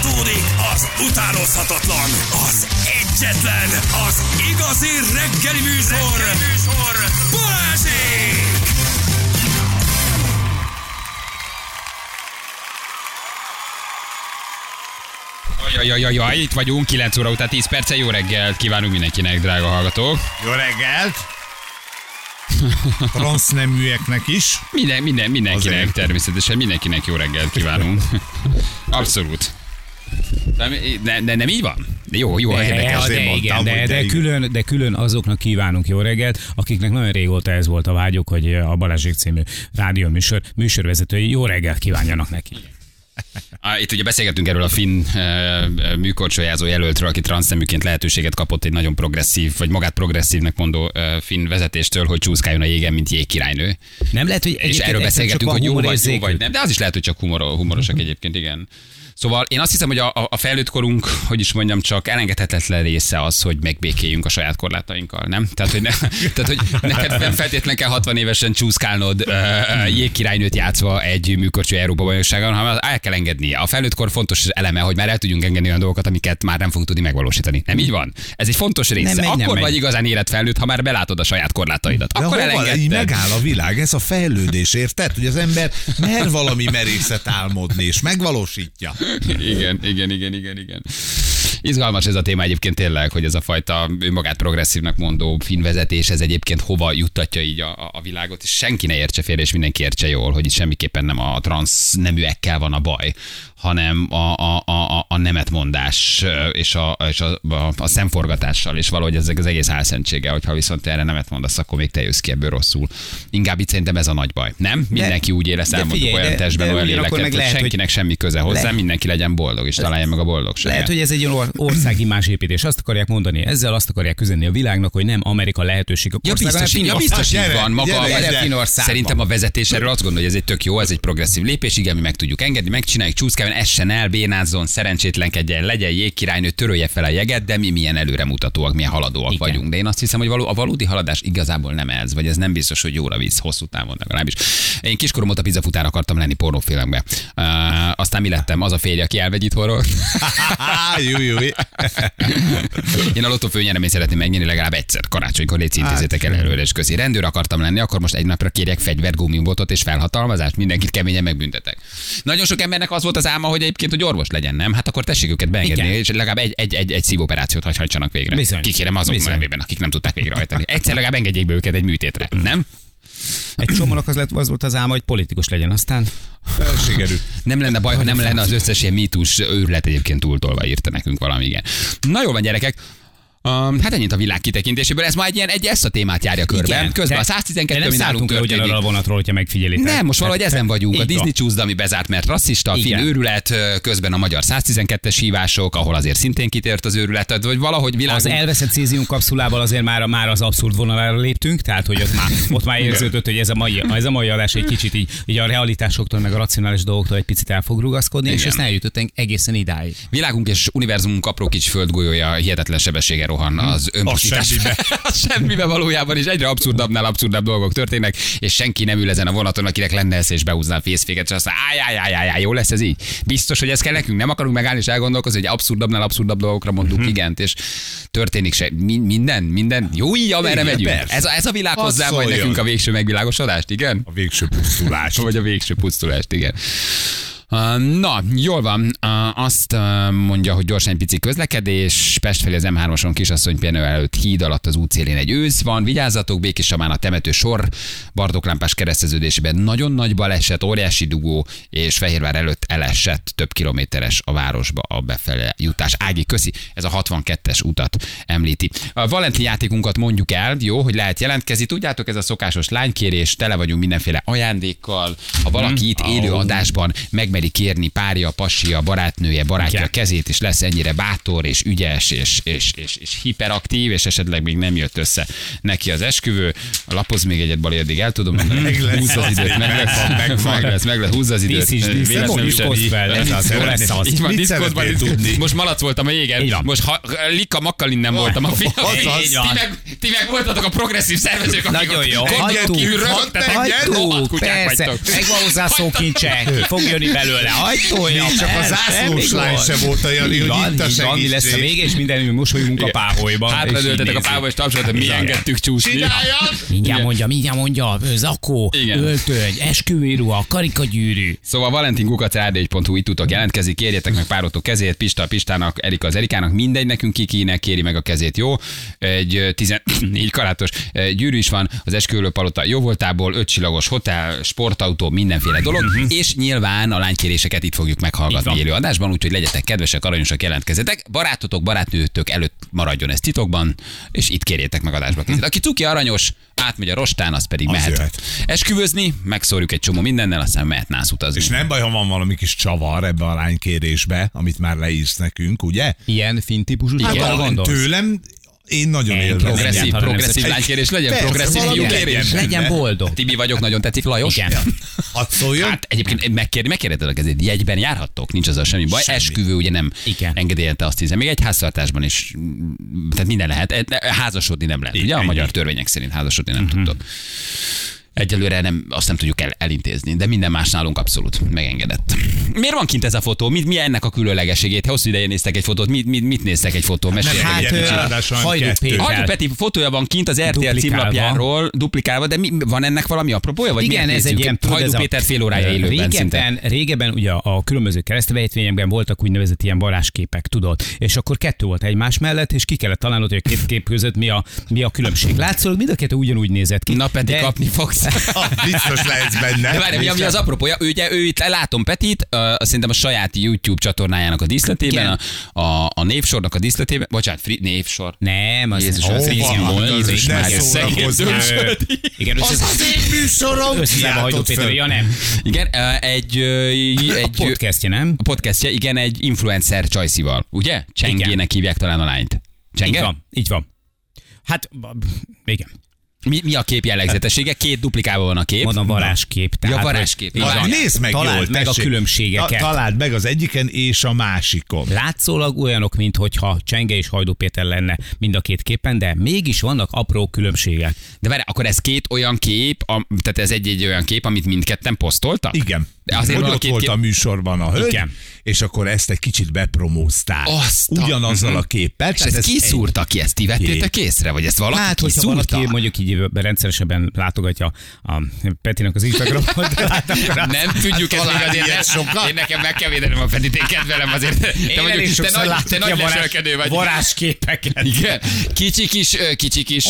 Folytatódik az utánozhatatlan, az egyetlen, az igazi reggeli műsor, reggeli műsor. Balázsék! Jajajajaj, itt vagyunk, 9 óra után 10 perce, jó reggelt kívánunk mindenkinek, drága hallgatók. Jó reggelt! Transzneműeknek is. Minden, minden, mindenkinek, Azért. természetesen mindenkinek jó reggelt kívánunk. Abszolút. De, de, de nem így van? De jó, jó, De, érdekes. de, de mondtam, igen, de, de de, külön, de külön azoknak kívánunk jó reggelt, akiknek nagyon régóta ez volt a vágyuk, hogy a Balázsék című rádióműsor műsorvezetői jó reggelt kívánjanak neki. Á, Itt ugye beszélgettünk erről a finn uh, műkorcsolyázó jelöltről, aki transzneműként lehetőséget kapott egy nagyon progresszív, vagy magát progresszívnek mondó finn vezetéstől, hogy csúszkáljon a jégen, mint jégkirálynő. Nem lehet, hogy És erről beszélgetünk, hogy jó vagy, jó vagy nem, de az is lehet, hogy csak humor, humorosak egyébként, igen. Szóval én azt hiszem, hogy a, a felnőtt korunk, hogy is mondjam, csak elengedhetetlen része az, hogy megbékéljünk a saját korlátainkkal, nem? Tehát, hogy, ne, tehát, hogy neked nem feltétlen kell 60 évesen csúszkálnod uh, jégkirálynőt játszva egy műkorcsú Európa bajnokságon, hanem el kell engedni. A felnőtt kor fontos eleme, hogy már el tudjunk engedni olyan dolgokat, amiket már nem fogunk tudni megvalósítani. Nem így van? Ez egy fontos része. Nem nem Akkor megy. vagy igazán életfelnőtt, ha már belátod a saját korlátaidat. De Akkor hova, így elengedted. megáll a világ, ez a fejlődés, érted? Hogy az ember mer valami merészet álmodni, és megvalósítja. Igen, igen, igen, igen, igen. Izgalmas ez a téma egyébként tényleg, hogy ez a fajta önmagát progresszívnak mondó finvezetés, ez egyébként hova juttatja így a, a- világot, és senki ne értse félre, és mindenki értse jól, hogy itt semmiképpen nem a transz neműekkel van a baj, hanem a, a, a, a- nemetmondás és, a, és a, a, a szemforgatással, és valahogy ez az egész álszentsége, hogyha viszont erre nemet mondasz, akkor még te jössz ki ebből rosszul. Inkább itt szerintem ez a nagy baj, nem? Mindenki úgy de elmondtuk figyelj, olyan de- testben, olyan léleket, hogy lehet, hogy- senkinek semmi köze hozzá, Lehet- mindenki legyen boldog, és találja meg a boldogságát. Lehet, hogy ez egy olyan or- országi építés. Azt akarják mondani, ezzel azt akarják üzenni a világnak, hogy nem Amerika lehetőségek Ja, biztos, ja, Finnország. biztos így Gyere, van. Maga, gyere, a- gyere. Szerintem a vezetés erről azt gondolja, hogy ez egy tök jó, ez egy progresszív lépés, igen, mi meg tudjuk engedni, megcsináljuk, csúszkáljon, essen el, bénázzon, szerencsétlenkedjen, legyen jégkirálynő, törölje fel a jeget, de mi milyen előremutatóak, milyen haladóak Igen. vagyunk. De én azt hiszem, hogy való, a valódi haladás igazából nem ez, vagy ez nem biztos, hogy jóra visz hosszú távon legalábbis. Én kiskorom óta pizzafutár akartam lenni pornófilmbe. Uh, aztán mi lettem? Az a férje, aki elvegy itthonról. jó, jó. Én a lottó főnyereményt szeretném megnyerni legalább egyszer karácsonykor, légy intézétek el előre és közé. Rendőr akartam lenni, akkor most egy napra kérjek fegyvert, gumibotot és felhatalmazást, mindenkit keményen megbüntetek. Nagyon sok embernek az volt az álma, hogy egyébként, hogy orvos legyen, nem? Hát akkor tessék őket beengedni, Igen. és legalább egy, egy, egy, egy szívoperációt hagy- hajtsanak végre. Bizony. Kikérem azok nevében, akik nem tudták végrehajtani. Egyszer legalább engedjék be őket egy műtétre, nem? Egy csomónak az, lett, az volt az álma, hogy politikus legyen. Aztán Sikerült. Nem lenne baj, ha nem lenne az összes ilyen mítus őrület egyébként túltolva, írta nekünk valami, igen. Na jó van, gyerekek. Um, hát ennyit a világ kitekintéséből. Ez ma egy ilyen, egy ezt a témát járja körben. Igen, Közben a 112, de nem ami nálunk történik. ugyanarra a vonatról, hogyha megfigyelitek. Nem, most valahogy ezen vagyunk. A Disney csúszda, ami bezárt, mert rasszista, a Igen. őrület, közben a magyar 112-es hívások, ahol azért szintén kitért az őrület, vagy valahogy Az világunk... elveszett cézium kapszulával azért már, már az abszurd vonalára léptünk, tehát hogy ott már, ott már érződött, hogy ez a mai, ez a mai adás egy kicsit így, így a realitásoktól, meg a racionális dolgoktól egy picit el fog rugaszkodni, és Igen. ezt eljutottunk egészen idáig. Világunk és univerzumunk apró kis földgolyója hihetetlen sebessége rohan az önpusztítás. semmibe. semmibe valójában, és egyre abszurdabbnál abszurdabb dolgok történnek, és senki nem ül ezen a vonaton, akinek lenne esze, és behúzná a fészféket, és azt mondja, áj, áj, áj, áj, jó lesz ez így. Biztos, hogy ez kell nekünk, nem akarunk megállni és elgondolkozni, hogy abszurdabbnál abszurdabb dolgokra mondunk Mhm. igent, és történik se. Mi, minden, minden. Jó így, amerre Igen, megyünk. persze. Ez a, ez a világ hozzá majd nekünk a végső megvilágosodást, igen? A végső pusztulás. Vagy a végső pusztulást, igen. Na, jól van. Azt mondja, hogy gyorsan egy pici közlekedés. Pest felé az M3-oson kisasszony pihenő előtt híd alatt az útszélén egy ősz van. Vigyázzatok, Békés Samán a temető sor. Bardoklámpás kereszteződésében nagyon nagy baleset, óriási dugó, és Fehérvár előtt elesett több kilométeres a városba a befele jutás. Ági, köszi, ez a 62-es utat említi. A Valentin játékunkat mondjuk el, jó, hogy lehet jelentkezni. Tudjátok, ez a szokásos lánykérés, tele vagyunk mindenféle ajándékkal. Ha valaki itt élő adásban megmeri kérni párja, passia, barátnője, barátja Igen. kezét, és lesz ennyire bátor, és ügyes, és, és, és, és hiperaktív, és esetleg még nem jött össze neki az esküvő. Lapoz még egyet, Bali, addig el tudom mondani. Meg lesz. Húzz az időt, meg lesz, meg lesz, meg lesz, húzz az időt. Dísz is, dísz, nem lesz az. Így van, diszkozban, most malac voltam a jégen, van. most ha, Lika Makkalin nem voltam a azaz. Ti meg, ti meg voltatok a progresszív szervezők, akik Nagyon jó. Hagytuk, hagytuk, persze, vagytok. megvan hozzá szókincse, ki fog jönni belőle. Belőle. Még csak a zászlós lány se volt olyan, hogy Így van, itt a mi lesz a segítség. vége, és minden mosolyunk a páholyban. Hátra és így dőltetek a pába, és tapsoltak, mi engedtük csúszni. Csináljad! Mindjárt mondja, mindjárt mondja, zakó, öltöny, esküvőruha, karikagyűrű. Szóval valentinkukac.hu itt tudtok jelentkezni, kérjetek meg párotok kezét, Pista a Pistának, Erika az Erikának, mindegy nekünk ki kinek kéri meg a kezét, jó? Egy ö, 14 karátos gyűrű is van, az esküvőlő palota jó voltából, ötcsillagos hotel, sportautó, mindenféle dolog, és nyilván a lánykéréseket itt fogjuk meghallgatni élő adásban, úgyhogy legyetek kedvesek, aranyosak, jelentkezzetek. Barátotok, barátnőtök előtt maradjon ez titokban, és itt kérjétek meg adásba kezét. Aki cuki aranyos, átmegy a rostán, az pedig Az mehet. jöhet. Esküvőzni, megszórjuk egy csomó mindennel, aztán mehet nász utazni. És nem baj, ha van valami kis csavar ebbe a lánykérésbe, amit már leírsz nekünk, ugye? Ilyen fin típusú gondolsz? tőlem, én nagyon élvezem. Progresszív, progresszív lánykérés legyen, Persze, progresszív fiúkérés. legyen. Boldog. Tibi vagyok, nagyon tetszik, Lajos. Igen. Hadd szóljon? Hát egyébként megkér, megkérdezed a kezét, jegyben járhattok, nincs azzal semmi baj. Semmi. Esküvő ugye nem Igen. engedélyelte azt hiszem. Még egy háztartásban is, tehát minden lehet. E- Házasodni nem lehet. Ugye a magyar törvények szerint házasodni nem tudtok. Egyelőre nem, azt nem tudjuk el, elintézni, de minden más nálunk abszolút megengedett. Miért van kint ez a fotó? Mi, mi ennek a különlegességét? Hosszú ideje néztek egy fotót, mit, mit, mit néztek egy fotón? Meséljetek hát, Hajdú kettő. Péter. Hajdú Peti fotója van kint az RTL Duplikálva. címlapjáról, duplikálva, de mi, van ennek valami apropója? Vagy Igen, ez egy ilyen... a- Péter fél órája élőben szinte. Régebben, régebben ugye a különböző keresztbejtvényekben voltak úgynevezett ilyen varázsképek, tudod? És akkor kettő volt egymás mellett, és ki kellett találnod, hogy a két kép között mi a, mi a különbség. Látszólag mind a kettő ugyanúgy nézett ki. Na Peti, de- kapni fogsz. Ah, Biztos lehetsz benne. De várj, mi, ami az apropója, ő, ugye, ő itt látom Petit, uh, szerintem a saját YouTube csatornájának a díszletében, Igen. a, a, a névsornak a díszletében, bocsánat, fri, névsor. Nem, az Jézus, az így Jézus már. Igen, Az az én műsorom! Péter, ja nem. Igen, uh, egy, uh, A egy podcastje, nem? a podcastja, igen, egy influencer csajszival, ugye? Csengének hívják talán a lányt. Így Csenge? van, így van. Hát, igen. Mi, mi a kép jellegzetessége? Két duplikában van a kép. Mondom, varázskép. Tehát, varázskép. így van. van. Nézd meg Találd jól, meg tessék. a különbségeket. Ta- Találd meg az egyiken és a másikon. Látszólag olyanok, mintha Csenge és Hajdú Péter lenne mind a két képen, de mégis vannak apró különbségek. De várj, akkor ez két olyan kép, a, tehát ez egy-egy olyan kép, amit mindketten posztoltak? Igen. De azért hogy ott két volt a műsorban a hölgy, Igen. és akkor ezt egy kicsit bepromózták. Azt Ugyanazzal a képpel. És ezt ez ki? Ezt ti vettétek észre? Vagy ezt valaki Hát, hogyha kiszúrta? valaki mondjuk így rendszeresebben látogatja a Petinek az Instagramot, Nem tudjuk ezt még azért. ilyet Ne, sokat. én nekem meg kell védenem a Petit, én kedvelem azért. Te, Én vagy, elég te nagy, te nagy leselkedő vagy. varázsképeket. Igen. Kicsi kis, kicsi kis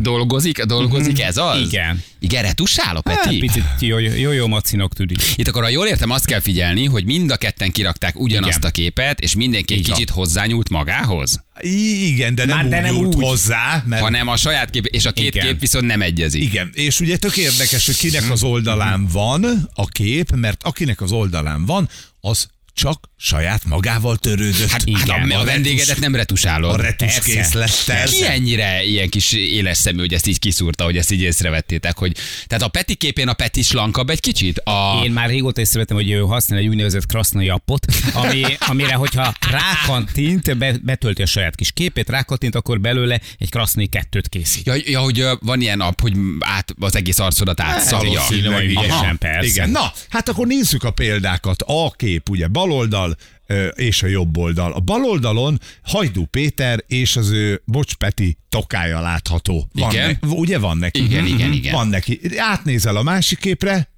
dolgozik, dolgozik ez az? Igen. Igen, retusál a Hát, Peti? picit jó, jó, jó macinak tűnik. Itt akkor, ha jól értem, azt kell figyelni, hogy mind a ketten kirakták ugyanazt Igen. a képet, és mindenki egy kicsit hozzányúlt magához, Igen, de nem Már úgy de nem úgy. hozzá, mert hanem a saját kép, és a két Igen. kép viszont nem egyezik. Igen, és ugye tök érdekes, hogy kinek az oldalán van a kép, mert akinek az oldalán van, az csak saját magával törődött. Hát Igen. igen, a, a vendégedet nem retusálod. a retus Persze. készlettel. Ki ennyire ilyen kis éles szemű, hogy ezt így kiszúrta, hogy ezt így észrevettétek, hogy tehát a Peti képén a Peti slankabb egy kicsit? A... Én már régóta észrevettem, hogy ő használ egy úgynevezett krasznai appot, ami, amire, hogyha rákattint, be, betölti a saját kis képét, rákattint, akkor belőle egy krasznai kettőt készít. Ja, ja, hogy van ilyen app, hogy át, az egész arcodat átszalja. vagy Aha. ügyesen, persze. Igen, na, hát akkor nézzük a példákat. A kép, ugye baloldal és a jobb oldal. A bal oldalon Hajdú Péter és az ő Bocs Peti tokája látható. Van Igen. Ne, ugye van neki? Igen, igen, igen. Van neki. Átnézel a másik képre,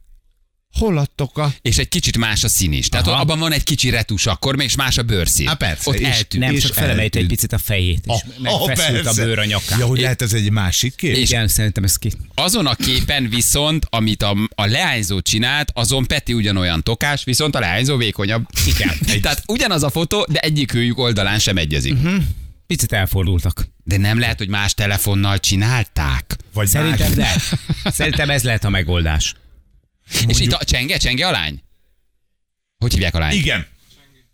hol a toka? És egy kicsit más a szín is. Tehát Aha. abban van egy kicsi retus akkor, és más a bőrszín. Há, persze, Ott és- eltűnt. Nem, És csak felemelte egy picit a fejét, és Ah, megfeszült a persze. bőr a nyakán. Ja, hogy lehet ez egy másik kép? És- Igen, szerintem ez ki. Azon a képen viszont, amit a, a leányzó csinált, azon Peti ugyanolyan tokás, viszont a leányzó vékonyabb. Igen. Tehát ugyanaz a fotó, de egyikőjük oldalán sem egyezik. Uh-huh. Picit elfordultak. De nem lehet, hogy más telefonnal csinálták. Vagy Szerintem más. lehet. Szerintem ez lehet a megoldás. És itt a csenge, csenge a lány? Hogy hívják a lány? Igen.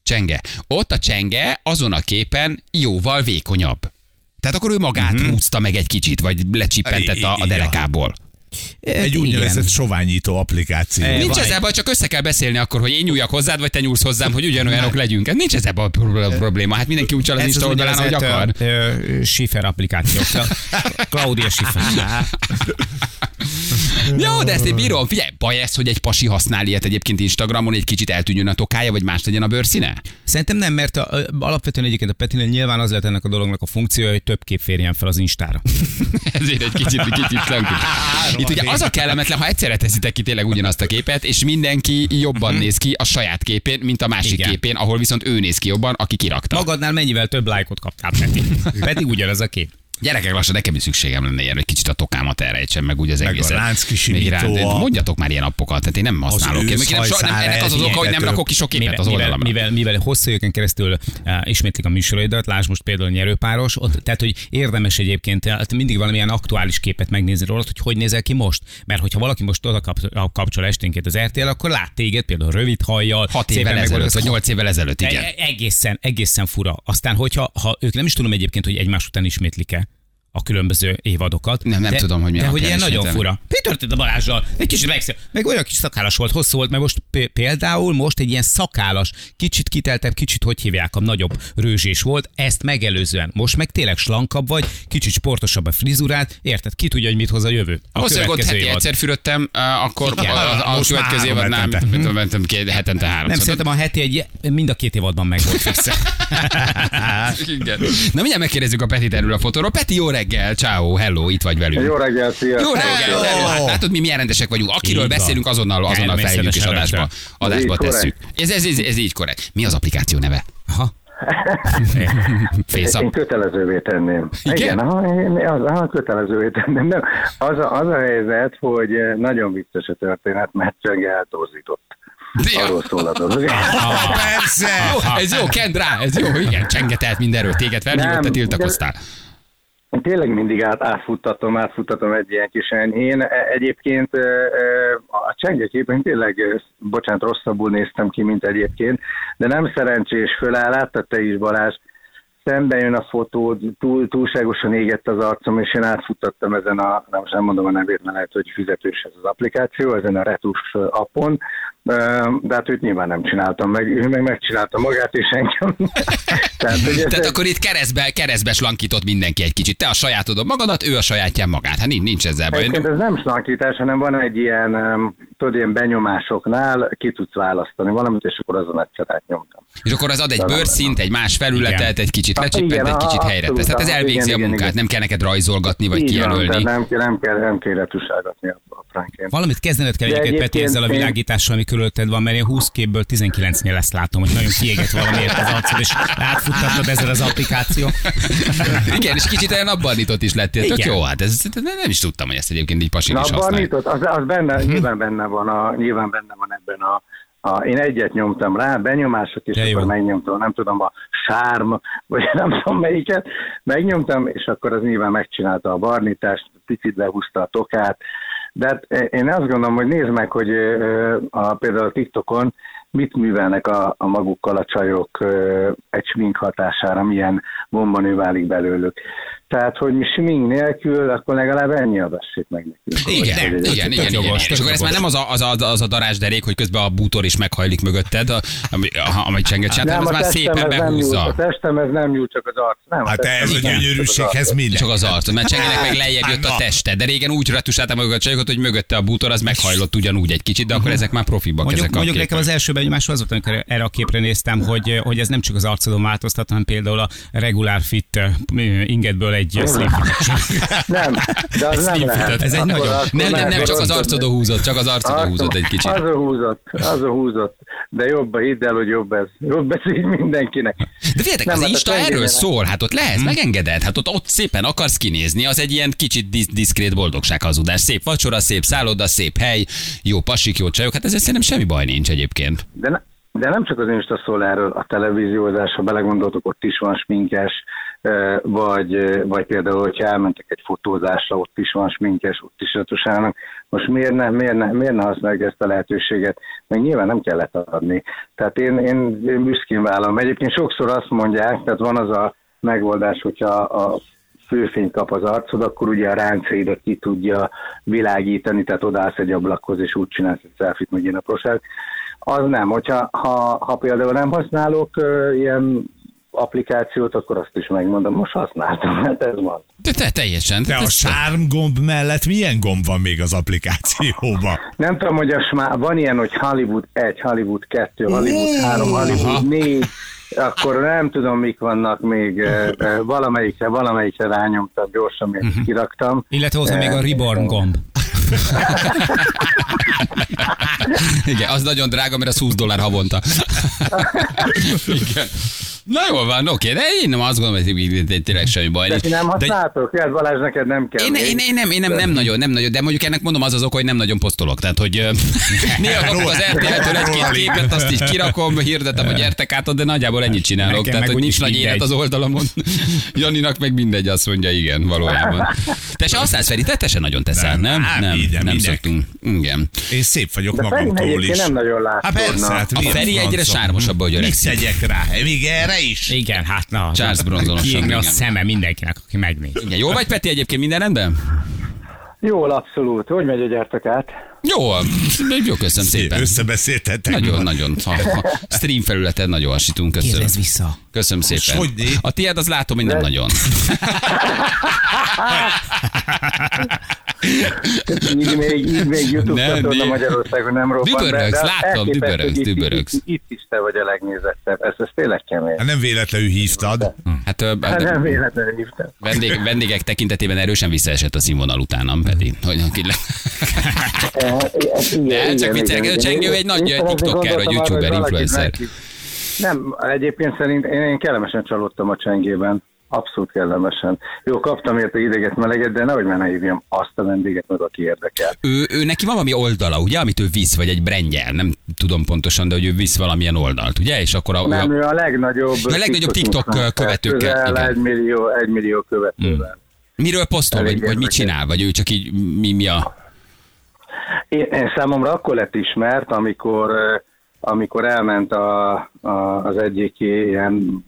Csenge. Ott a csenge azon a képen jóval vékonyabb. Tehát akkor ő magát uh-huh. húzta meg egy kicsit, vagy lecsippentett a, a derekából. Egy úgynevezett soványító applikáció. Eh, Nincs ezzel baj, csak össze kell beszélni akkor, hogy én nyúljak hozzád, vagy te nyúlsz hozzám, hogy ugyanolyanok legyünk. Hát nincs ezzel pro- probléma. Hát mindenki úgy csal az Insta oldalán, ahogy akar. Schiffer applikáció. Claudia Schiffer. Jó, de ezt én bírom. Figyelj, baj ez, hogy egy pasi használ ilyet egyébként Instagramon, egy kicsit eltűnjön a tokája, vagy más legyen a bőrszíne? Szerintem nem, mert a, a, alapvetően egyébként a Petinél nyilván az lehet ennek a dolognak a funkciója, hogy több kép férjen fel az Instára. Ezért egy kicsit, kicsit slanky. Itt ugye az a kellemetlen, ha egyszerre teszitek ki tényleg ugyanazt a képet, és mindenki jobban néz ki a saját képén, mint a másik Igen. képén, ahol viszont ő néz ki jobban, aki kirakta. Magadnál mennyivel több lájkot kaptál, Peti? Pedig ugyanaz a kép. Gyerekek, lassan nekem is szükségem lenne ilyen, hogy kicsit a tokámat elrejtsem meg úgy az Meg a a- Mondjatok már ilyen appokat, tehát én nem használok. Én, nem, so, nem, ennek az az oka, hogy nem rakok ki sok képet az mivel, oldalamra. mivel, mivel hosszú éveken keresztül uh, ismétlik a műsoraidat, lásd most például a nyerőpáros, ott, tehát hogy érdemes egyébként hát mindig valamilyen aktuális képet megnézni rólad, hogy hogy nézel ki most. Mert hogyha valaki most oda kap, kapcsol esténként az RTL, akkor lát téged például rövid hajjal, Hat szépen évvel meg ezelőtt, vagy- vagy nyolc évvel ezelőtt, igen. E- Egészen, egészen fura. Aztán, hogyha ha ők nem is tudom egyébként, hogy egymás után ismétlik-e a különböző évadokat. Nem, nem de, tudom, hogy milyen De hogy ilyen nagyon fura. Mi történt a Balázsral? Egy kicsit megszél. Meg olyan kis szakállas volt, hosszú volt, mert most például most egy ilyen szakállas, kicsit kiteltebb, kicsit hogy hívják, a nagyobb rőzsés volt, ezt megelőzően. Most meg tényleg slankabb vagy, kicsit sportosabb a frizurát, érted? Ki tudja, hogy mit hoz a jövő. A Ahhoz, hogy ott következő heti évad. egyszer fürödtem, akkor Igen. a, a, a következő évadnál mentem két, hetente három. Nem, szerintem a heti egy, mind a két évadban meg volt fix. Igen. Na mindjárt megkérdezzük a Petit erről a fotóról. Peti, jó reggel, ciao, hello, itt vagy velünk. Jó reggel, sziasztok! Jó reggel, Hello. hello. Hát látod, mi milyen rendesek vagyunk. Akiről beszélünk, azonnal, azonnal felhívjuk és adásba, adásba tesszük. Ez, ez, ez, ez, így korrekt. Mi az applikáció neve? Aha. Fészapp. Én kötelezővé tenném. Igen? Igen, aha, én, az, aha, kötelezővé tenném. Nem, az, a, az a helyzet, hogy eh, nagyon vicces a történet, mert Csenge eltorzított. Ja. Arról szól a dolog. Persze! Jó, ez jó, kend rá, ez jó, igen, csengetelt mindenről, téged felhívott, te tiltakoztál. Én tényleg mindig át, átfuttatom, átfuttatom egy ilyen kis enyhén. E- Egyébként e, e, a csengeképen tényleg, bocsánat, rosszabbul néztem ki, mint egyébként, de nem szerencsés föláll, láttad te is Balázs, szembe jön a fotó, túl, túlságosan égett az arcom, és én átfuttattam ezen a, nem, most nem mondom a nevét, mert lehet, hogy fizetős ez az applikáció, ezen a Retus appon, de hát őt nyilván nem csináltam meg, ő meg megcsinálta magát, és engem. Tehát, hogy ez Tehát egy- akkor itt keresztbe, keresztbe slankított mindenki egy kicsit. Te a sajátodon magadat, ő a sajátján magát. Hát nincs, nincs ezzel baj. Egyébként ez nem slankítás, hanem van egy ilyen, tudod, ilyen benyomásoknál ki tudsz választani valamit, és akkor azon egyszer átnyomtam. És akkor az ad egy bőrszint, egy más felületet, egy kicsit lecsippent, igen, egy kicsit helyre tesz. Tehát ez elvégzi igen, a igen, munkát, igen. nem kell neked rajzolgatni, vagy van, kijelölni. nem, kell- nem, kell, nem kell retusálgatni a apránként. Valamit kezdened kell egyébként, Peti, ezzel a világítással, ami körülötted van, mert én 20 képből 19-nél ezt látom, hogy nagyon kiégett valamiért az arcod, és átfuttatod ezzel az applikáció. Igen, és kicsit olyan abbarnított is lettél. Tök Igen. jó, hát ez, nem is tudtam, hogy ezt egyébként így pasik Na, is használják. az, az benne, nyilván benne van, a, nyilván benne van ebben a, a, én egyet nyomtam rá, benyomások, és jó. akkor megnyomtam, nem tudom, a sárm, vagy nem tudom melyiket, megnyomtam, és akkor az nyilván megcsinálta a barnítást, picit lehúzta a tokát, de hát én azt gondolom, hogy nézd meg, hogy ö, a, például a TikTokon mit művelnek a, a magukkal a csajok ö, egy smink hatására, milyen bombanő válik belőlük. Tehát, hogy mi smink nélkül, akkor legalább ennyi adassék meg nekünk. Igen, igen, igen, igen, igen, jogos, És akkor ez már nem az a, az a, az a darásderék, hogy közben a bútor is meghajlik mögötted, ami, a- amit csenget csinál, hanem ez már testem szépen ez nem behúzza. a testem ez nem nyúl, csak az arc. Nem, Hát ez a nem gyönyörűséghez minden. Csak az arc, mert csengenek meg lejjebb jött a teste, de régen úgy retusáltam meg a csajokat, hogy mögötte a bútor, az meghajlott ugyanúgy egy kicsit, de akkor ezek már profibbak Mondjuk, ezek a mondjuk nekem az első benyomás az volt, amikor erre a képre néztem, hogy, hogy ez nem csak az arcodon változtat, hanem például a regular fit ingetből egy Nem, de az nem lehet. Ez egy nagyon- Nem, nem, nem, lehet csak az arcodon húzott, csak az Arcom- húzott egy kicsit. Az a húzott, az a húzott. De jobb, hidd el, hogy jobb ez. Jobb ez így mindenkinek. De figyeljetek, az hát Insta erről szól, hát ott lehetsz, megengeded, hát ott, ott szépen akarsz kinézni, az egy ilyen kicsit disz- diszkrét boldogság hazudás. Szép vacsora, szép szálloda, szép hely, jó pasik, jó csajok, hát ezzel szerintem semmi baj nincs egyébként. De, ne, de nem csak az Insta szól erről, a televíziózás, ha belegondoltok, ott is van sminkes, vagy, vagy például, hogyha elmentek egy fotózásra, ott is van sminkes, ott is retusálnak. Most miért ne, miért ne, miért ne használjuk ezt a lehetőséget? Meg nyilván nem kellett adni. Tehát én, én, én büszkén vállalom. Egyébként sokszor azt mondják, tehát van az a megoldás, hogyha a főfény kap az arcod, akkor ugye a ráncaidat ki tudja világítani, tehát odaállsz egy ablakhoz, és úgy csinálsz egy selfit, meg ilyen apróság. Az nem, hogyha ha, ha például nem használok ö, ilyen applikációt, akkor azt is megmondom, most használtam, hát ez van. De te teljesen. De a sárm gomb mellett milyen gomb van még az applikációban? Nem tudom, hogy a smá... van ilyen, hogy Hollywood 1, Hollywood 2, Hollywood 3, Hollywood 4, akkor nem tudom, mik vannak még, valamelyikre, valamelyikre rányomtam, gyorsan még Mhm. kiraktam. Illetve ott van még a Reborn gomb. Igen, az nagyon drága, mert az 20 dollár havonta. Igen. Na jól van, oké, de én nem azt gondolom, hogy így tényleg semmi baj. De ti nem De használtok? Jel, Balázs, neked nem kell. én, én, én, nem, én nem, nem, nagyon, nem nagyon, de mondjuk ennek mondom az az ok, hogy nem nagyon posztolok. Tehát, hogy néha kapok az RTL-től egy-két képet, azt is kirakom, hirdetem, hogy gyertek át, de nagyjából ennyit csinálok. Nekem Tehát, hogy nincs nagy élet mindegy. az oldalamon. Janinak meg mindegy, azt mondja, igen, valójában. Te se használsz, Feri, te, te se nagyon teszel, Nem, nem? hát Nem, nem minek? szoktunk. Igen. Én szép vagyok De magamtól is. nem nagyon Hát látszódna. persze, hát A Feri egyre sármosabb, ahogy Mit öregszik. tegyek rá? Még erre is? Igen, hát na. Charles Bronsonosan, Kiégni a szeme mindenkinek, aki megnéz. Igen, jó vagy, Peti, egyébként minden rendben? Jól, abszolút. Hogy megy a gyertek át? Jó, jó, köszönöm szépen. Összebeszéltetek. Nagyon, nagyon. Ha, ha stream felületen nagyon hasítunk, köszönöm. Kérdezz vissza. Köszönöm szépen. hogy? A tiéd az látom, hogy nem De- nagyon. Így még, így még YouTube Nem, csatorna Magyarországon nem robban. Dübörögsz, láttam, dübörögsz, dübörögsz. Itt, itt, is te vagy a legnézettebb. Ez, ez tényleg kemény. Hát nem véletlenül hívtad. Hát ö, Hát nem véletlenül hívtam. vendég, vendégek tekintetében erősen visszaesett a színvonal utánam, Peti. Hogy aki le... Igen, De, csak viccelek, Csengő egy nagy tiktoker vagy youtuber, influencer. Nem, egyébként szerint én, én kellemesen csalódtam a csengében. Abszolút kellemesen. Jó, kaptam érte ideget, meleget, de nehogy már ne hívjam azt a vendéget meg, aki érdekel. Ő, ő, neki van valami oldala, ugye, amit ő visz, vagy egy brandje, nem tudom pontosan, de hogy ő visz valamilyen oldalt, ugye? És akkor a, Nem, a, ő a legnagyobb, A legnagyobb TikTok influencer, követőkkel, egy millió, egy millió követővel. miről posztol, vagy, vagy mit csinál, vagy ő csak így, mi, mi a... Én, én számomra akkor lett ismert, amikor, eh, amikor elment a, a, az egyik ilyen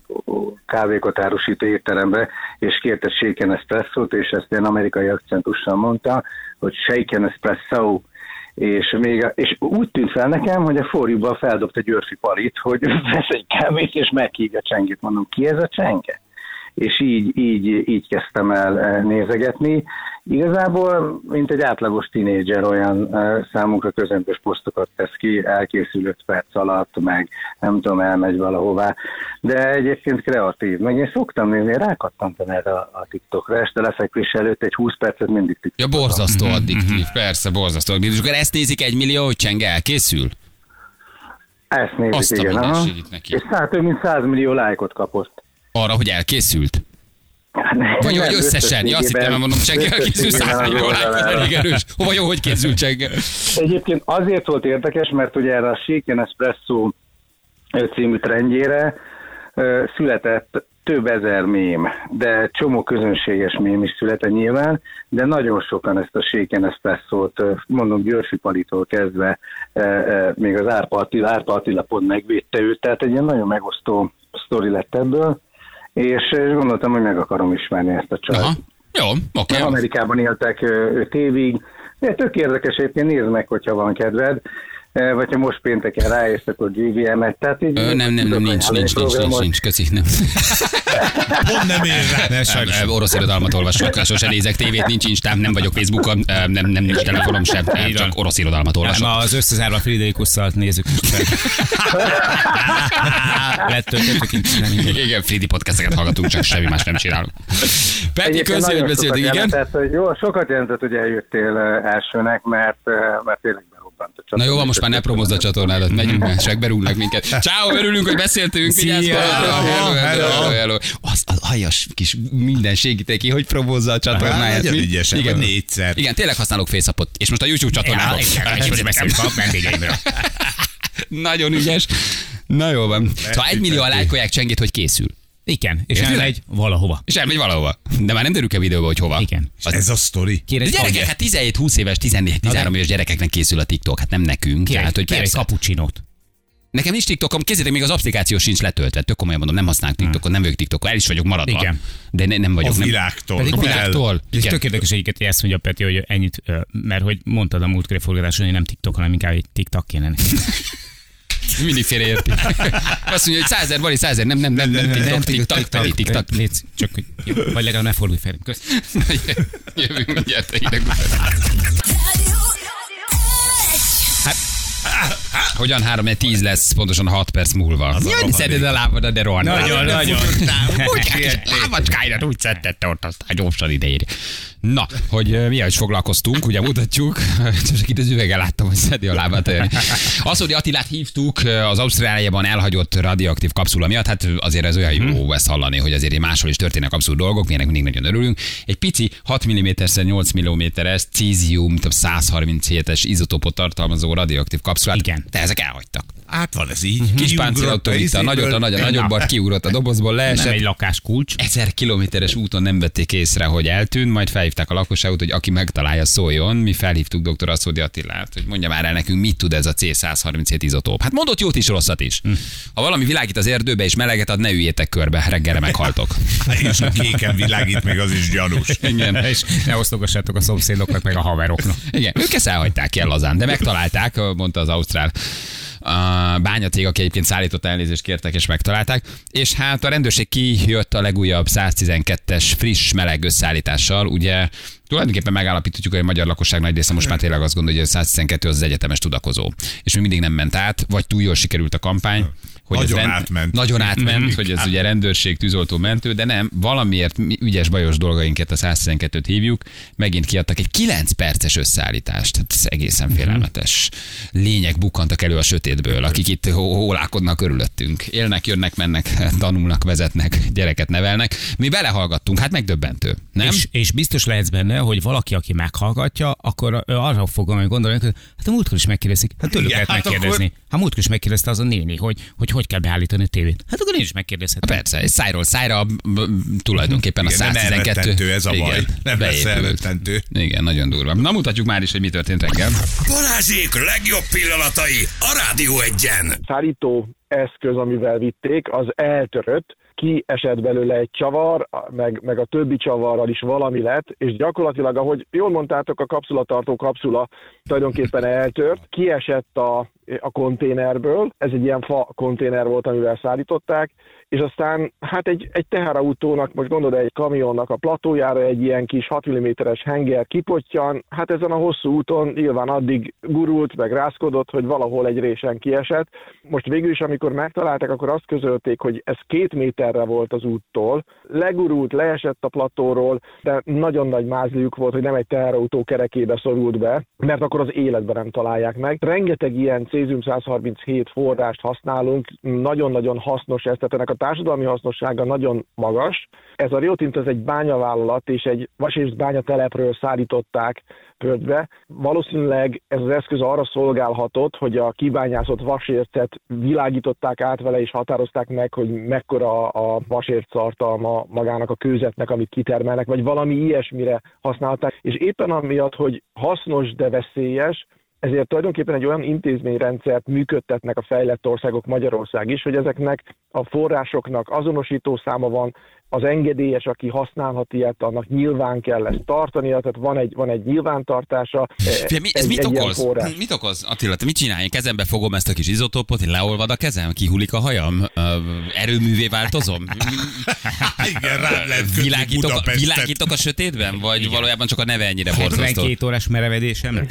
kávékat árusító étterembe, és kért egy shaken espresszót, és ezt ilyen amerikai akcentussal mondta, hogy shaken espresso, és, még, és úgy tűnt fel nekem, hogy a forjúban feldobta Györfi Palit, hogy vesz egy kávét, és meghívja Csengét. Mondom, ki ez a Csenge? És így, így, így kezdtem el eh, nézegetni. Igazából, mint egy átlagos tinédzser olyan eh, számunkra közömbös posztokat tesz ki, elkészül 5 perc alatt, meg nem tudom, elmegy valahová, de egyébként kreatív. Meg én szoktam nézni, én rákattantam erre a, a TikTokra, este lefekvés előtt egy 20 percet mindig TikTok. Ja, borzasztó addiktív, persze, borzasztó addiktív. És akkor ezt nézik egy millió, hogy Csenge elkészül? Ezt nézik, Azt a igen. aha. neki. És száz, több mint 100 millió lájkot kapott. Arra, hogy elkészült? Vagy, Nem, vagy összesen? Ja, azt hittem, mondom, Csenge elkészül összességében 100 az millió elég erős. Hova jó, hogy készül Csenge? Egyébként azért volt érdekes, mert ugye erre a Shaken Espresso című trendjére született több ezer mém, de csomó közönséges mém is született nyilván, de nagyon sokan ezt a Shaken Espresso-t, mondom Györfi Palitól kezdve, még az Árpa Attila, Árpa Attila pont megvédte őt, tehát egy ilyen nagyon megosztó sztori lett ebből, és, gondoltam, hogy meg akarom ismerni ezt a. Aha. Jó, oké. Okay. Amerikában éltek ö, öt évig. De tök érdekes, egyébként nézd meg, hogyha van kedved. Eh, Vagy ha most pénteken ráérsz, akkor GVM-et. Tehát így Ö, nem, nem, nem, nincs, nincs, nincs, nincs, nincs, köszi, nem. Pont nem ér rá. Ne, Nem, sajnos. Orosz irodalmat olvasok, sosem nézek tévét, nincs Instám, nem vagyok Facebookon, nem, nem nincs telefonom sem, csak orosz irodalmat olvasok. Ma az összezárva Friderikusszal nézzük. Lettöltöttük Instagramon. Igen, Fridi podcasteket hallgatunk, csak semmi más nem csinálunk. Peti, köszi, hogy beszéltünk, sokat igen. jelentett, hogy jó, sokat jelentett, hogy eljöttél elsőnek, mert, mert tényleg berobbant a Na csatorna. jó, van, most már ne promozd a csatornádat, megyünk már, csak berúgnak minket. Ciao, örülünk, hogy beszéltünk, vigyázz, hello, hello. Az, az hajas kis minden segítek ki, hogy promozza a csatornáját. Nagyon Mi? ügyesen, vagy négyszer. Igen, tényleg használok Facebook-ot, és most a YouTube a vendégeimről. Nagyon ügyes. Na jó van. Szóval egy millió lájkolják csengét, hogy készül. Igen, és Érted? elmegy valahova. És elmegy valahova. De már nem derül ki a videóba, hogy hova. Igen. Az, Ez a sztori. Kér de gyerekek, hát 17, 20 éves, 14, 13 éves gyerekeknek készül a TikTok, hát nem nekünk. Kér, Tehát, hogy kér egy persze. kapucsinót. Nekem nincs TikTokom, kézzétek, még az applikáció sincs letöltve. Tök komolyan mondom, nem használok TikTokot, nem vagyok TikTokon, el is vagyok maradva. Igen. De ne, nem vagyok. A nem- világtól. Pedig a világtól. És tök érdekes egyiket, hogy ezt mondja Peti, hogy ennyit, mert hogy mondtad a múltkori forgatáson, hogy nem TikTok, hanem inkább egy TikTok kéne neki. Mindig félreérti. Azt mondja, hogy százer, Bali, százer, nem, nem, nem, nem, tiktak, tiktak, Bali, tiktak. Légy, csak hogy jó, vagy legalább ne fordulj fel. Kösz. Jövünk mindjárt a hideg után. Hogyan 3 10 lesz pontosan 6 perc múlva? Jön, szeded a lábadat, de rohan. Nagyon, nagyon. Úgy lábacskáidat úgy szedtette ott, aztán gyorsan ideér. Na, hogy mi is foglalkoztunk, ugye mutatjuk, csak itt az üveggel láttam, hogy szedi a lábát. Aszódi Attilát hívtuk az Ausztráliában elhagyott radioaktív kapszula miatt, hát azért ez olyan jó ezt hallani, hogy azért máshol is történnek abszurd dolgok, milyenek mindig nagyon örülünk. Egy pici 6 mm-szer 8 mm-es cízium, több 137-es izotópot tartalmazó radioaktív kapszulát. Igen. De ezek elhagytak. Hát van ez így. Kis a itt a nagyot, a nagy, a nagyobbat kiugrott a dobozból, Nem leesett. egy lakáskulcs. Ezer kilométeres úton nem vették észre, hogy eltűnt, majd felhívták a lakosságot, hogy aki megtalálja, szóljon. Mi felhívtuk dr. Aszódi Attilát, hogy mondja már el nekünk, mit tud ez a C137 izotóp. Hát mondott jót is, rosszat is. Ha valami világít az erdőbe és meleget ad, ne üljétek körbe, reggelre meghaltok. És a kéken világít, még az is gyanús. Igen. És ne osztogassátok a szomszédoknak, meg a haveroknak. Igen, ők ezt elhagyták el lazán, de megtalálták, mondta az ausztrál a bányatég, aki egyébként szállított elnézést kértek és megtalálták, és hát a rendőrség kijött a legújabb 112-es friss meleg összeállítással, ugye tulajdonképpen megállapíthatjuk, hogy a magyar lakosság nagy része most már tényleg azt gondolja, hogy a 112 az az egyetemes tudakozó. És még mindig nem ment át, vagy túl jól sikerült a kampány. Hogy Nagyon átment. Nagyon átment, hogy ez ugye rendőrség, tűzoltó, mentő, de nem, valamiért mi ügyes bajos dolgainket a 112-t hívjuk, megint kiadtak egy 9 perces összeállítást. Hát ez egészen félelmetes. Lények bukkantak elő a sötétből, akik itt hó- hólálkodnak körülöttünk. Élnek, jönnek, mennek, tanulnak, vezetnek, gyereket nevelnek. Mi belehallgattunk, hát megdöbbentő. Nem? És, és biztos lehetsz benne, hogy valaki, aki meghallgatja, akkor arra fog gondolni, hogy hát a múltkor is megkérdezik. Hát tőlük lehet hát megkérdezni. Hát múltkor is megkérdezte az a néni, hogy hogy, hogy kell beállítani a tévét. Hát akkor én is megkérdezhetem. Persze, és szájról szájra tulajdonképpen a Igen, nem 112. elrettentő ez a baj. Igen, Nem lesz elrettentő. Igen, nagyon durva. Na mutatjuk már is, hogy mi történt reggel. Balázsék legjobb pillanatai a Rádió egyen. szállító eszköz, amivel vitték, az eltörött, ki esett belőle egy csavar, meg, meg a többi csavarral is valami lett, és gyakorlatilag, ahogy jól mondtátok, a kapszulatartó kapszula tulajdonképpen eltört, kiesett a, a konténerből, ez egy ilyen fa konténer volt, amivel szállították, és aztán hát egy, egy teherautónak, most gondolod egy kamionnak a platójára egy ilyen kis 6 mm-es henger kipottyan, hát ezen a hosszú úton nyilván addig gurult, meg rászkodott, hogy valahol egy résen kiesett. Most végül is, amikor megtalálták, akkor azt közölték, hogy ez két méterre volt az úttól, legurult, leesett a platóról, de nagyon nagy mázliuk volt, hogy nem egy teherautó kerekébe szorult be, mert akkor az életben nem találják meg. Rengeteg ilyen cézium-137 forrást használunk, nagyon-nagyon hasznos ez, tehát ennek a társadalmi hasznossága nagyon magas. Ez a Rio Tinto ez egy bányavállalat, és egy vas és bányatelepről szállították földbe. Valószínűleg ez az eszköz arra szolgálhatott, hogy a kibányászott vasércet világították át vele, és határozták meg, hogy mekkora a vasérc tartalma magának a kőzetnek, amit kitermelnek, vagy valami ilyesmire használták. És éppen amiatt, hogy hasznos, de veszélyes, ezért tulajdonképpen egy olyan intézményrendszert működtetnek a fejlett országok, Magyarország is, hogy ezeknek a forrásoknak azonosító száma van, az engedélyes, aki használhat ilyet, annak nyilván kell ezt tartania, tehát van egy, van egy nyilvántartása. Fia, mi, ez egy, mit egy okoz? Mit okoz? Attila, te mit csinálj? Én kezembe fogom ezt a kis izotópot, én leolvad a kezem, kihullik a hajam, erőművé változom? Igen, rá lehet Világítok, Budapestet. világítok a sötétben? Vagy valójában csak a neve ennyire borzasztó? 72 órás merevedésem.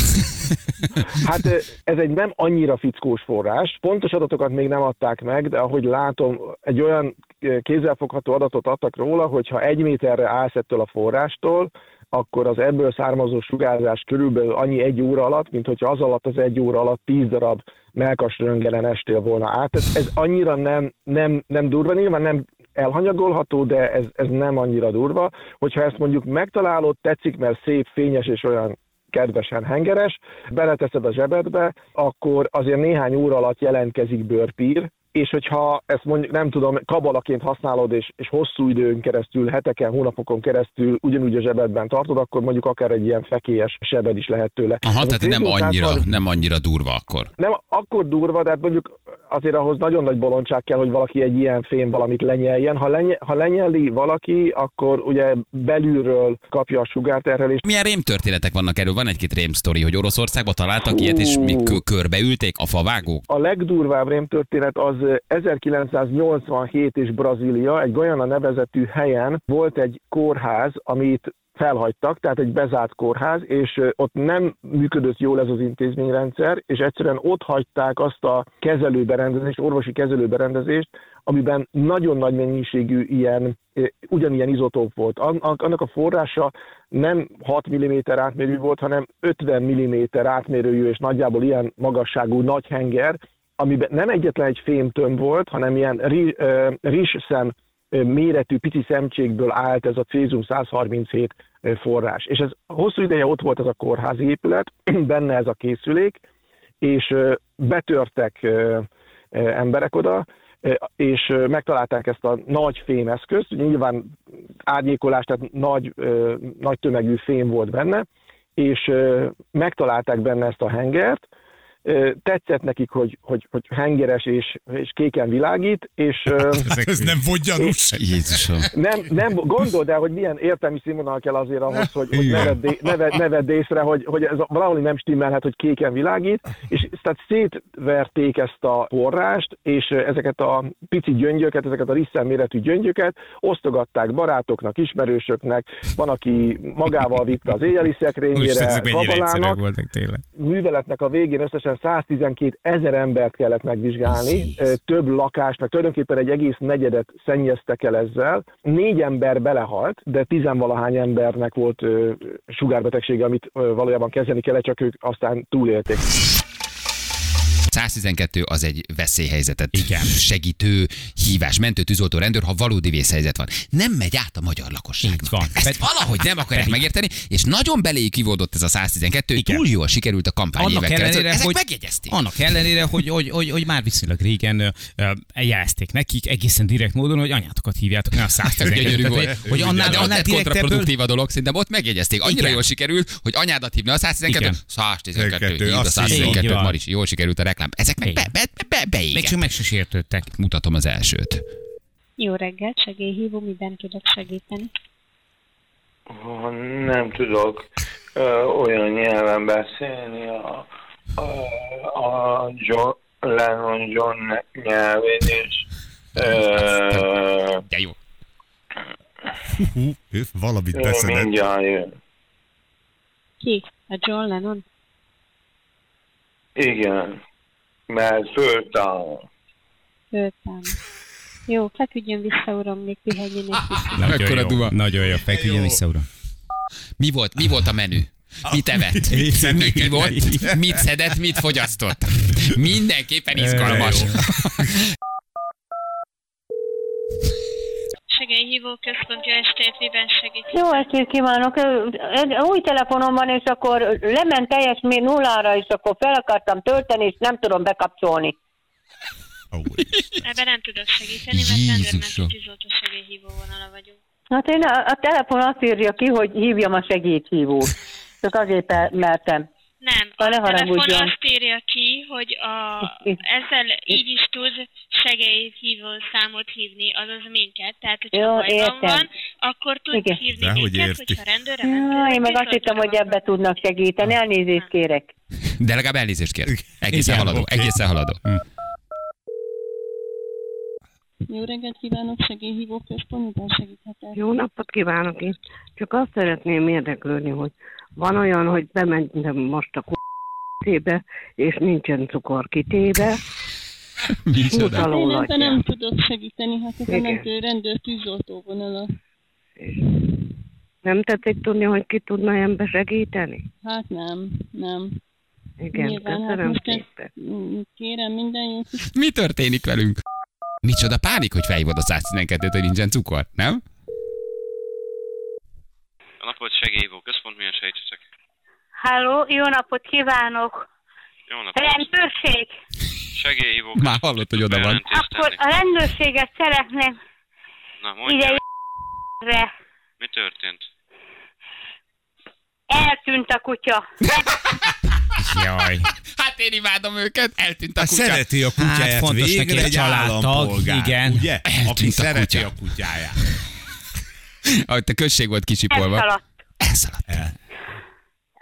Hát ez egy nem annyira fickós forrás. Pontos adatokat még nem adták meg, de ahogy látom, egy olyan kézzelfogható adatot adtak róla, hogy ha egy méterre állsz ettől a forrástól, akkor az ebből származó sugárzás körülbelül annyi egy óra alatt, mint hogyha az alatt az egy óra alatt tíz darab melkas röngenen estél volna át. Ez, ez annyira nem, nem, nem durva, nyilván nem elhanyagolható, de ez, ez nem annyira durva. Hogyha ezt mondjuk megtalálod, tetszik, mert szép, fényes és olyan kedvesen hengeres, beleteszed a zsebedbe, akkor azért néhány óra alatt jelentkezik bőrpír, és hogyha ezt mondjuk nem tudom, kabalaként használod, és, és hosszú időn keresztül, heteken, hónapokon keresztül ugyanúgy a zsebedben tartod, akkor mondjuk akár egy ilyen fekélyes sebed is lehet tőle. Aha, Ez tehát nem annyira, 130 nem annyira durva akkor. nem akkor durva, de hát mondjuk azért ahhoz nagyon nagy bolondság kell, hogy valaki egy ilyen fém valamit lenyeljen. Ha, lenye, ha lenyeli valaki, akkor ugye belülről kapja a sugárterhelést. Milyen rémtörténetek vannak erről? Van egy-két rémsztori, hogy Oroszországban találtak ilyet, és még kö- körbeülték a favágók? A legdurvább rémtörténet az 1987 és Brazília, egy Guyana nevezetű helyen volt egy kórház, amit felhagytak, tehát egy bezárt kórház, és ott nem működött jól ez az intézményrendszer, és egyszerűen ott hagyták azt a kezelőberendezést, orvosi kezelőberendezést, amiben nagyon nagy mennyiségű ilyen, ugyanilyen izotóp volt. An- Annak a forrása nem 6 mm átmérő volt, hanem 50 mm átmérőjű és nagyjából ilyen magasságú nagy henger, amiben nem egyetlen egy fémtömb volt, hanem ilyen rizsszem méretű pici szemcsékből állt ez a cézum 137 ö, forrás. És ez hosszú ideje ott volt ez a kórházi épület, benne ez a készülék, és betörtek emberek oda, és megtalálták ezt a nagy fémeszközt, nyilván árnyékolás, tehát nagy, nagy tömegű fém volt benne, és megtalálták benne ezt a hengert, tetszett nekik, hogy, hogy, hogy hengeres és, és kéken világít, és ö, Ez nem volt gyanús. Jézusom. nem, nem gondold el, hogy milyen értelmi színvonal kell azért ahhoz, hogy, hogy ne, vedd, ne, vedd, ne vedd észre, hogy, hogy ez valahol nem stimmelhet, hogy kéken világít, és tehát szétverték ezt a forrást, és ezeket a pici gyöngyöket, ezeket a risszem méretű gyöngyöket osztogatták barátoknak, ismerősöknek, van, aki magával vitte az éjjeli szekrényére, tényleg. műveletnek a végén összesen 112 ezer embert kellett megvizsgálni, több lakást, meg tulajdonképpen egy egész negyedet szennyeztek el ezzel. Négy ember belehalt, de tizenvalahány embernek volt ö, sugárbetegsége, amit ö, valójában kezelni kellett, csak ők aztán túlélték. 112 az egy veszélyhelyzetet Igen. segítő hívás, mentő, tűzoltó, rendőr, ha valódi vészhelyzet van. Nem megy át a magyar lakosságnak. Így van. Ezt Pedig- valahogy nem akarják megérteni, és nagyon beléjük kivódott ez a 112, Igen. túl jól sikerült a kampány Annak évekkel ellenére, Ezek hogy, megjegyezték. annak ellenére, hogy, hogy, hogy, hogy már viszonylag régen ö, jelezték nekik egészen direkt módon, hogy anyátokat hívjátok, ne a 112 Gyönyörű Tehát, volt. hogy- hogy De annál, ott annál kontraproduktív a dolog, szerintem ott megjegyezték. Annyira Igen. jól sikerült, hogy anyádat hívni a 112 Igen. 112, Kettő, hívd a azt hiszem. 112 Így van. Maris, jól sikerült a reklám. Ezek meg be, be, be, be, még csak meg se sértődtek. Mutatom az elsőt. Jó reggelt, segélyhívó, miben tudok segíteni? Nem tudok ö, olyan nyelven beszélni a, a, a John, Lennon John nyelvén, és ö, De jó. Hú, ő valamit beszedett. mindjárt jön. Ki? A John Lennon? Igen, mert föltáll. Föltám. Jó, feküdjön vissza, uram, még pihenjen egy kicsit. Nagyon jó, duma. nagyon jó. Feküdjön Jó. vissza, uram. Mi volt, mi volt a menü? Mit evett? Mi, mi volt? Mit szedett, mit fogyasztott? Mindenképpen izgalmas. Segélyhívó központ, jó estét, miben segít? Jó estét kívánok! Új telefonom van, és akkor lement teljes mi nullára, és akkor fel akartam tölteni, és nem tudom bekapcsolni. Ebben nem tudok segíteni, mert rendőrmenti tűzoltó segélyhívó vonala vagyunk. Hát én a, a telefon azt írja ki, hogy hívjam a segédhívót. Csak azért mertem. Nem, a ne telefon azt írja ki, hogy a, ezzel így is tud segélyhívó számot hívni, azaz minket. Tehát, hogyha Jó, bajban van, akkor tud Igen. hívni Dehogy minket, érti. hogyha rendőre Ja, én meg azt hittem, hogy ebbe tudnak segíteni. Elnézést kérek. De legalább elnézést kér. Egészen Igen, haladó, egészen haladó. Jó reggelt kívánok, segélyhívó központ, miben segíthetek? Jó napot kívánok én. Csak azt szeretném érdeklődni, hogy van olyan, hogy bementem most a k***tébe, és nincsen cukor kitéve, Micsoda. Én ebben nem tudok segíteni, hát ez a Igen. mentő rendőr tűzoltó vonala. Nem tetszik tudni, hogy ki tudna ebbe segíteni? Hát nem, nem. Igen, Nyilván, hát köszönöm ez- szépen. Kérem, minden jót. Mi történik velünk? Micsoda pánik, hogy felhívod a 112-t, hogy nincsen cukor, nem? A napot segélyhívó központ, milyen segítsetek? Halló, jó napot kívánok! Jó napot. Rendőrség! Segélyhívó Már hallott, hogy oda van. Akkor a rendőrséget szeretném Na, mondja, ide mi, re. mi történt? Eltűnt a kutya. Jaj. Hát én imádom őket, eltűnt a Hát kutya. szereti a kutyáját, Hát fontos végre egy egy családtag, igen. ugye? Aki Eltűnt a szereti kutya. a kutyáját. Ahogy a község volt kicsipolva. Elszaladt. Elszaladt.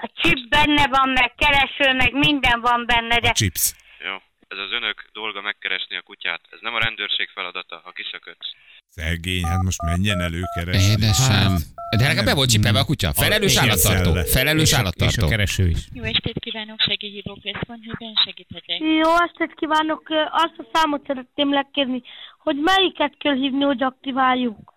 A chip benne van, meg kereső, meg minden van benne, de Chips. Jó, ez az önök dolga megkeresni a kutyát. Ez nem a rendőrség feladata, ha kiszökött. Szegény, hát most menjen előkeresni. Édesem. De legalább be volt csipelve a kutya. Felelős állattartó. Felelős És a állattartó. kereső is. Jó estét kívánok, segélyhívó központ, miben segíthetek? Jó estét kívánok! Azt a számot szeretném legkérni, hogy melyiket kell hívni, hogy aktiváljuk.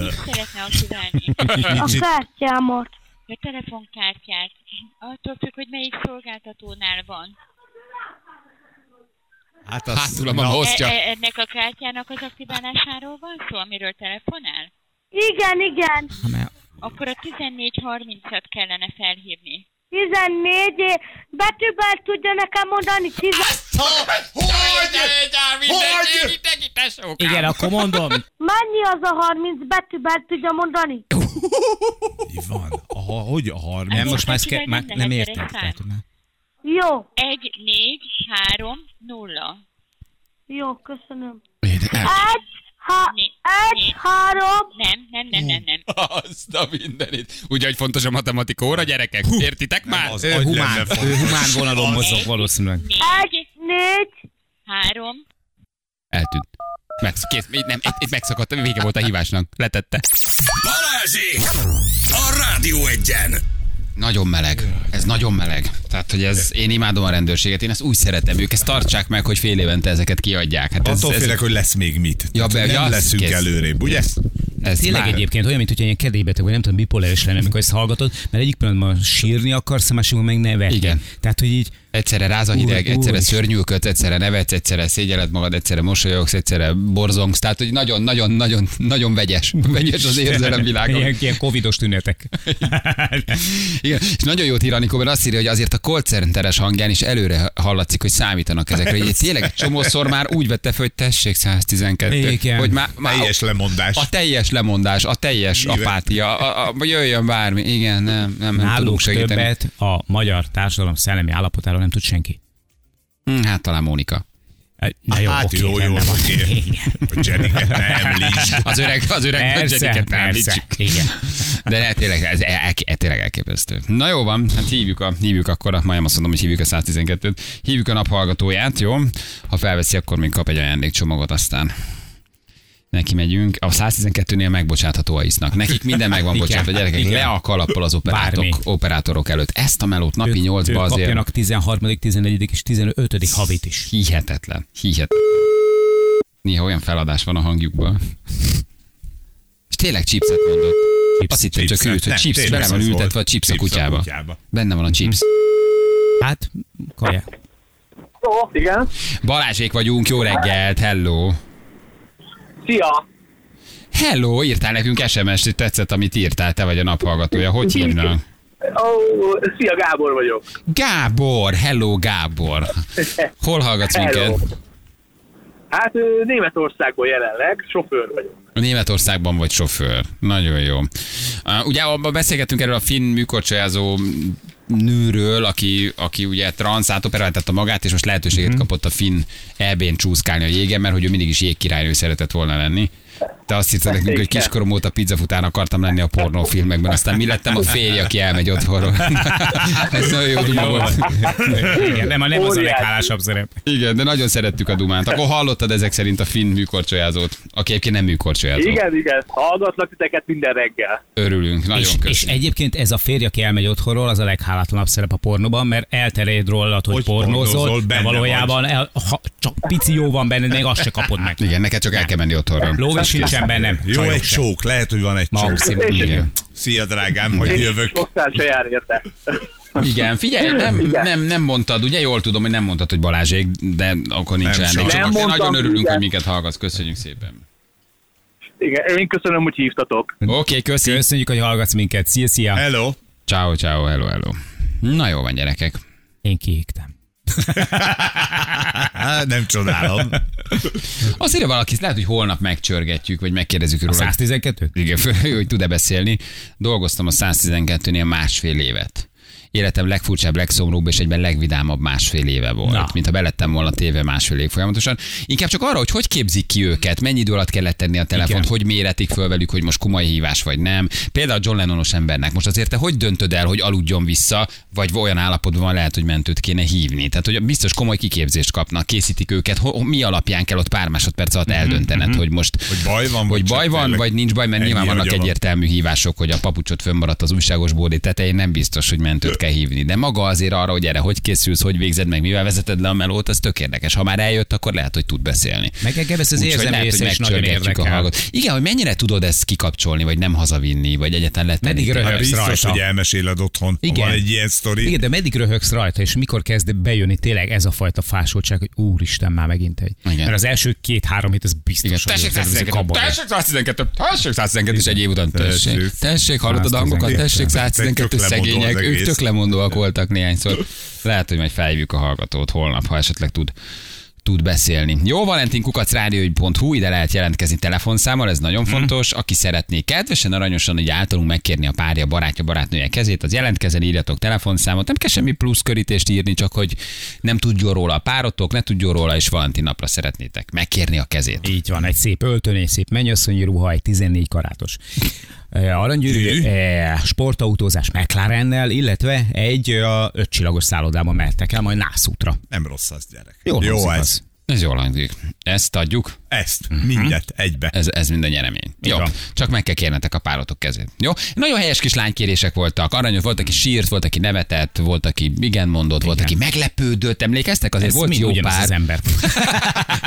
Mit szeretne aktiválni? A kártyámat. A telefonkártyát. Attól függ, hogy melyik szolgáltatónál van. Hát Hátul a hoztja. E- e- ennek a kártyának az aktiválásáról van szó, amiről telefonál? Igen, igen. Akkor a 1430-at kellene felhívni. 14 é- betűben tudja nekem mondani. 10... Igen, akkor mondom. Mennyi az a 30 betűben tudja mondani? Mi van? Aha, hogy a 30? Nem, most már, ezt ke- már nem nem értem. Tehát, már- Jó, 1, 4, 3, 0. jó, köszönöm. Éde- Egy, ha, egy, három, Nem, nem, nem, nem, nem. Azt a mindenit. Ugye, hogy fontos a matematika óra, gyerekek? Értitek már? az Ő humán, ő humán vonalon mozog valószínűleg. egy, négy, 3, Eltűnt. Megsz, kész, nem, itt, itt megszakadt, vége volt a hívásnak. Letette. Balázsék! A Rádió egyen! Nagyon meleg. Ez nagyon meleg. Tehát, hogy ez, én imádom a rendőrséget, én ezt úgy szeretem. Ők ezt tartsák meg, hogy fél évente ezeket kiadják. Hát ez, Attól ez, félek, hogy lesz még mit. Ja, Tehát, be- nem ja, leszünk kész. előrébb, ugye? ez Tényleg már- egyébként olyan, mint hogy ilyen kedélybeteg, vagy nem tudom, bipoláris lenne, amikor ezt hallgatod, mert egyik pillanatban sírni akarsz, a másikban meg nevetni. Igen. Tehát, hogy így Egyszerre ráz a hideg, Úr, egyszerre úr. szörnyűködsz, egyszerre nevetsz, egyszerre szégyeled magad, egyszerre mosolyogsz, egyszerre borzongsz. Tehát, hogy nagyon, nagyon, nagyon, nagyon vegyes. Vegyes az érzelemvilágon. ilyen, ilyen covidos tünetek. Igen, és nagyon jót ír Anikó, mert azt írja, hogy azért a call centeres hangján is előre hallatszik, hogy számítanak ezekre. Hogy tényleg egy csomószor már úgy vette fel, hogy tessék 112. Igen. Hogy már, már Teljes lemondás. a teljes lemondás, a teljes Igen. apátia, a, a, jöjjön bármi. Igen, nem, nem, nem tudunk segíteni. többet a magyar társadalom szellemi állapotáról nem tud senki. Hm, Hát talán Mónika. Na jó, hát oké, jó, jó, oké. Igen. A Jeniket ne említsd. Az öreg, az öreg Persze, Jenniket nem említsük. Igen. De ne, tényleg, ez el, el, tényleg elképesztő. Na jó van, hát hívjuk, a, hívjuk akkor, a, majdnem azt mondom, hogy hívjuk a 112-t. Hívjuk a naphallgatóját, jó? Ha felveszi, akkor még kap egy ajándékcsomagot, aztán neki megyünk. A 112-nél megbocsátható a isznak. Nekik minden meg van bocsátva, gyerekek. igen. Le a kalappal az Bármi. operátorok, előtt. Ezt a melót napi Ők- 8-ba ők azért kapjanak 13., 14. és 15. havit is. hihetetlen. Hihetetlen. Néha olyan feladás van a hangjukban. És tényleg chipset mondott. Chips. Azt hittem csak Chipset. ült, hogy Nem, chips, bele van ültetve a chips a kutyába. kutyába. Benne van a chips. Hát, kaja. Ó, igen. Balázsék vagyunk, jó reggelt, hello. Szia! Hello, írtál nekünk SMS-t, hogy tetszett, amit írtál, te vagy a naphallgatója. Hogy hívnak? Ó, szia, Gábor vagyok. Gábor, hello Gábor. Hol hallgatsz Hello. minket? Hát ö, Németországból jelenleg sofőr vagyok. Németországban vagy sofőr. Nagyon jó. Ugye abban beszélgettünk erről a finn műkorcsolyázó nőről, aki, aki ugye transz átoperáltatta magát, és most lehetőséget Mhm. kapott a finn EB-n csúszkálni a jégen, mert hogy ő mindig is jégkirálynő szeretett volna lenni. Te azt hiszed nekünk, hogy kiskorom óta pizzafután akartam lenni a pornófilmekben, aztán mi lettem a férje, aki elmegy otthonról. Ez nagyon jó duma volt. Igen, nem, nem az a leghálásabb szerep. Igen, de nagyon szerettük a dumát. Akkor hallottad ezek szerint a finn műkorcsolyázót, aki egyébként nem műkorcsolyázó. Igen, igen. Hallgatlak titeket minden reggel. Örülünk, nagyon És, köszönjük. és egyébként ez a férj, aki elmegy otthonról, az a leghálátlanabb szerep a pornóban, mert elterjed rólad, hogy, Hogy pornózol, pornózol, de benne valójában el, ha, csak pici jó van benned, még azt se kapod meg. Igen, neked csak el kell menni otthonról. Lóvé sincsen bennem. Jó, csajok egy sem. csók, lehet, hogy van egy csók. Maximum. Igen. Szia, drágám, hogy jövök. Se. Igen, figyelj, nem, nem, nem mondtad, ugye jól tudom, hogy nem mondtad, hogy Balázsék, de akkor nincs Nem. Csak Nem akkor mondtam, nagyon örülünk, igen. hogy minket hallgatsz. Köszönjük szépen. Igen, én köszönöm, hogy hívtatok. Oké, okay, köszi. Köszönjük, hogy hallgatsz minket. Szia, szia. Hello. Ciao, ciao, hello, hello. Na jó van, gyerekek. Én kiégtem. Nem csodálom. Azt írja valaki, lehet, hogy holnap megcsörgetjük, vagy megkérdezzük A róla. 112 Igen, hogy tud-e beszélni. Dolgoztam a 112-nél másfél évet. Életem legfurcsább, legszomorúbb és egyben legvidámabb másfél éve volt. Na. Mint ha belettem volna téve másfél év folyamatosan. Inkább csak arra, hogy hogy képzik ki őket, mennyi idő alatt kellett tenni a telefont, Igen. hogy méretik föl velük, hogy most komoly hívás vagy nem. Például a John Lennonos embernek. Most azért te hogy döntöd el, hogy aludjon vissza, vagy olyan állapotban van lehet, hogy mentőt kéne hívni. Tehát, hogy biztos komoly kiképzést kapnak, készítik őket, ho- mi alapján kell ott pár másodperc alatt eldöntened, hogy most Hogy baj van, hogy vagy baj van, vagy nincs baj, mert nyilván vannak egyértelmű hívások, hogy a papucsot fönnmaradt az újságos bódé tetején, nem biztos, hogy mentőt kell hívni. De maga azért arra, hogy erre hogy készülsz, hogy végzed meg, mivel vezeted le a melót, az tök érdekes. Ha már eljött, akkor lehet, hogy tud beszélni. Meg engem ez az része is nagyon érdekel. Igen, hogy mennyire tudod ezt kikapcsolni, vagy nem hazavinni, vagy egyáltalán letenni. Meddig röhögsz biztos, rajta? hogy elmeséled otthon. Igen. Van egy ilyen sztori. Igen, de meddig röhögsz rajta, és mikor kezd bejönni tényleg ez a fajta fásultság, hogy úristen, már megint egy. Igen. Mert az első két-három hét az biztos, Igen, tessék ez- ez egy 112, kabaré. tessék 112, tessék 112, és egy év után tessék. Tessék. Tessék, hallottad a hangokat, 112. tessék 112, Tök lemondó szegények, ők tök lemondóak voltak néhányszor. Lehet, hogy majd felhívjuk a hallgatót holnap, ha esetleg tud tud beszélni. Jó, Valentin Kukac rádió.hu, ide lehet jelentkezni telefonszámmal, ez nagyon fontos. Aki szeretné kedvesen, aranyosan, így általunk megkérni a párja, barátja, barátnője kezét, az jelentkezzen, írjatok telefonszámot. Nem kell semmi plusz körítést írni, csak hogy nem tudjon róla a párotok, ne tudjon róla, és Valentin napra szeretnétek megkérni a kezét. Így van, egy szép öltöny, egy szép mennyasszonyi ruha, egy 14 karátos aranygyűrű, eh, sportautózás McLarennel, illetve egy eh, ötcsillagos szállodában mertek el, majd Nászútra. Nem rossz az, gyerek. Jól Jó ez. az. Ez jól hangzik. Ezt adjuk. Ezt, mindet, egybe. Ez, ez minden nyeremény. Jó, csak meg kell kérnetek a párotok kezét. Jó? Nagyon helyes kis lánykérések voltak. Aranyos volt, aki sírt, volt, aki nevetett, volt, aki igen mondott, volt, aki meglepődött. Emlékeztek? Azért Ez volt mind jó pár. az ember.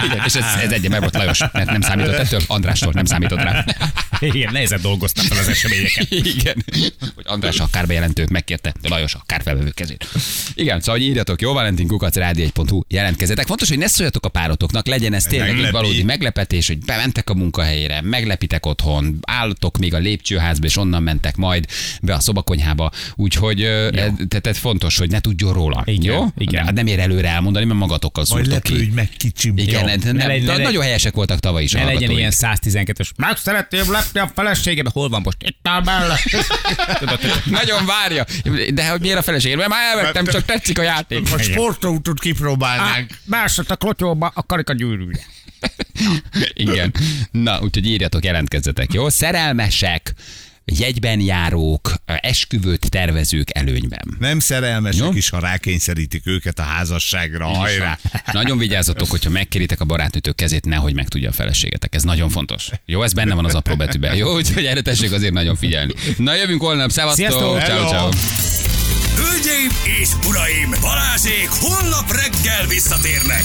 Igen, és ez, ez egy meg volt Lajos, mert nem számított ettől. Andrástól nem számított rá. Igen, nehezen dolgoztam fel az eseményeket. Igen. Hogy András a kárbejelentőt megkérte, de Lajos a kárfelvevő kezét. Igen, szóval hogy írjatok, jó Valentin Kukac rádi1.hu jelentkezetek. Fontos, hogy ne szóljatok a párotoknak, legyen ez tényleg egy Meglepi. valódi meglepetés, hogy bementek a munkahelyére, meglepitek otthon, álltok még a lépcsőházba, és onnan mentek majd be a szobakonyhába. Úgyhogy ez- tehát fontos, hogy ne tudjon róla. Igen, jó? igen. Hát nem ér előre elmondani, mert magatokkal szúrtok ki. meg kicsim. Igen, Jó. ne, ne, Ne de nagyon helyesek voltak tavaly is Ne legyen ilyen 112-ös. Meg szeretném lepni a feleségem. Hol van most? Itt áll hogy- Nagyon várja. De hogy miért a feleséged? Mert már elvettem, csak tetszik a játék. A sportautót kipróbálnánk. Másod a klotyóba a karikagyűrűje. Igen. Na, úgyhogy írjatok, jelentkezzetek, jó? Szerelmesek, jegyben járók, esküvőt tervezők előnyben. Nem szerelmesek Jó. is, ha rákényszerítik őket a házasságra. Is Hajrá! van. Nagyon vigyázzatok, hogyha megkéritek a barátnőtök kezét, nehogy megtudja a feleségetek. Ez nagyon fontos. Jó, ez benne van az apró betűben. Jó, úgyhogy erre tessék azért nagyon figyelni. Na, jövünk holnap. Szevasztok! Sziasztok! Ciao, ciao. Hölgyeim és uraim, Balázsék holnap reggel visszatérnek.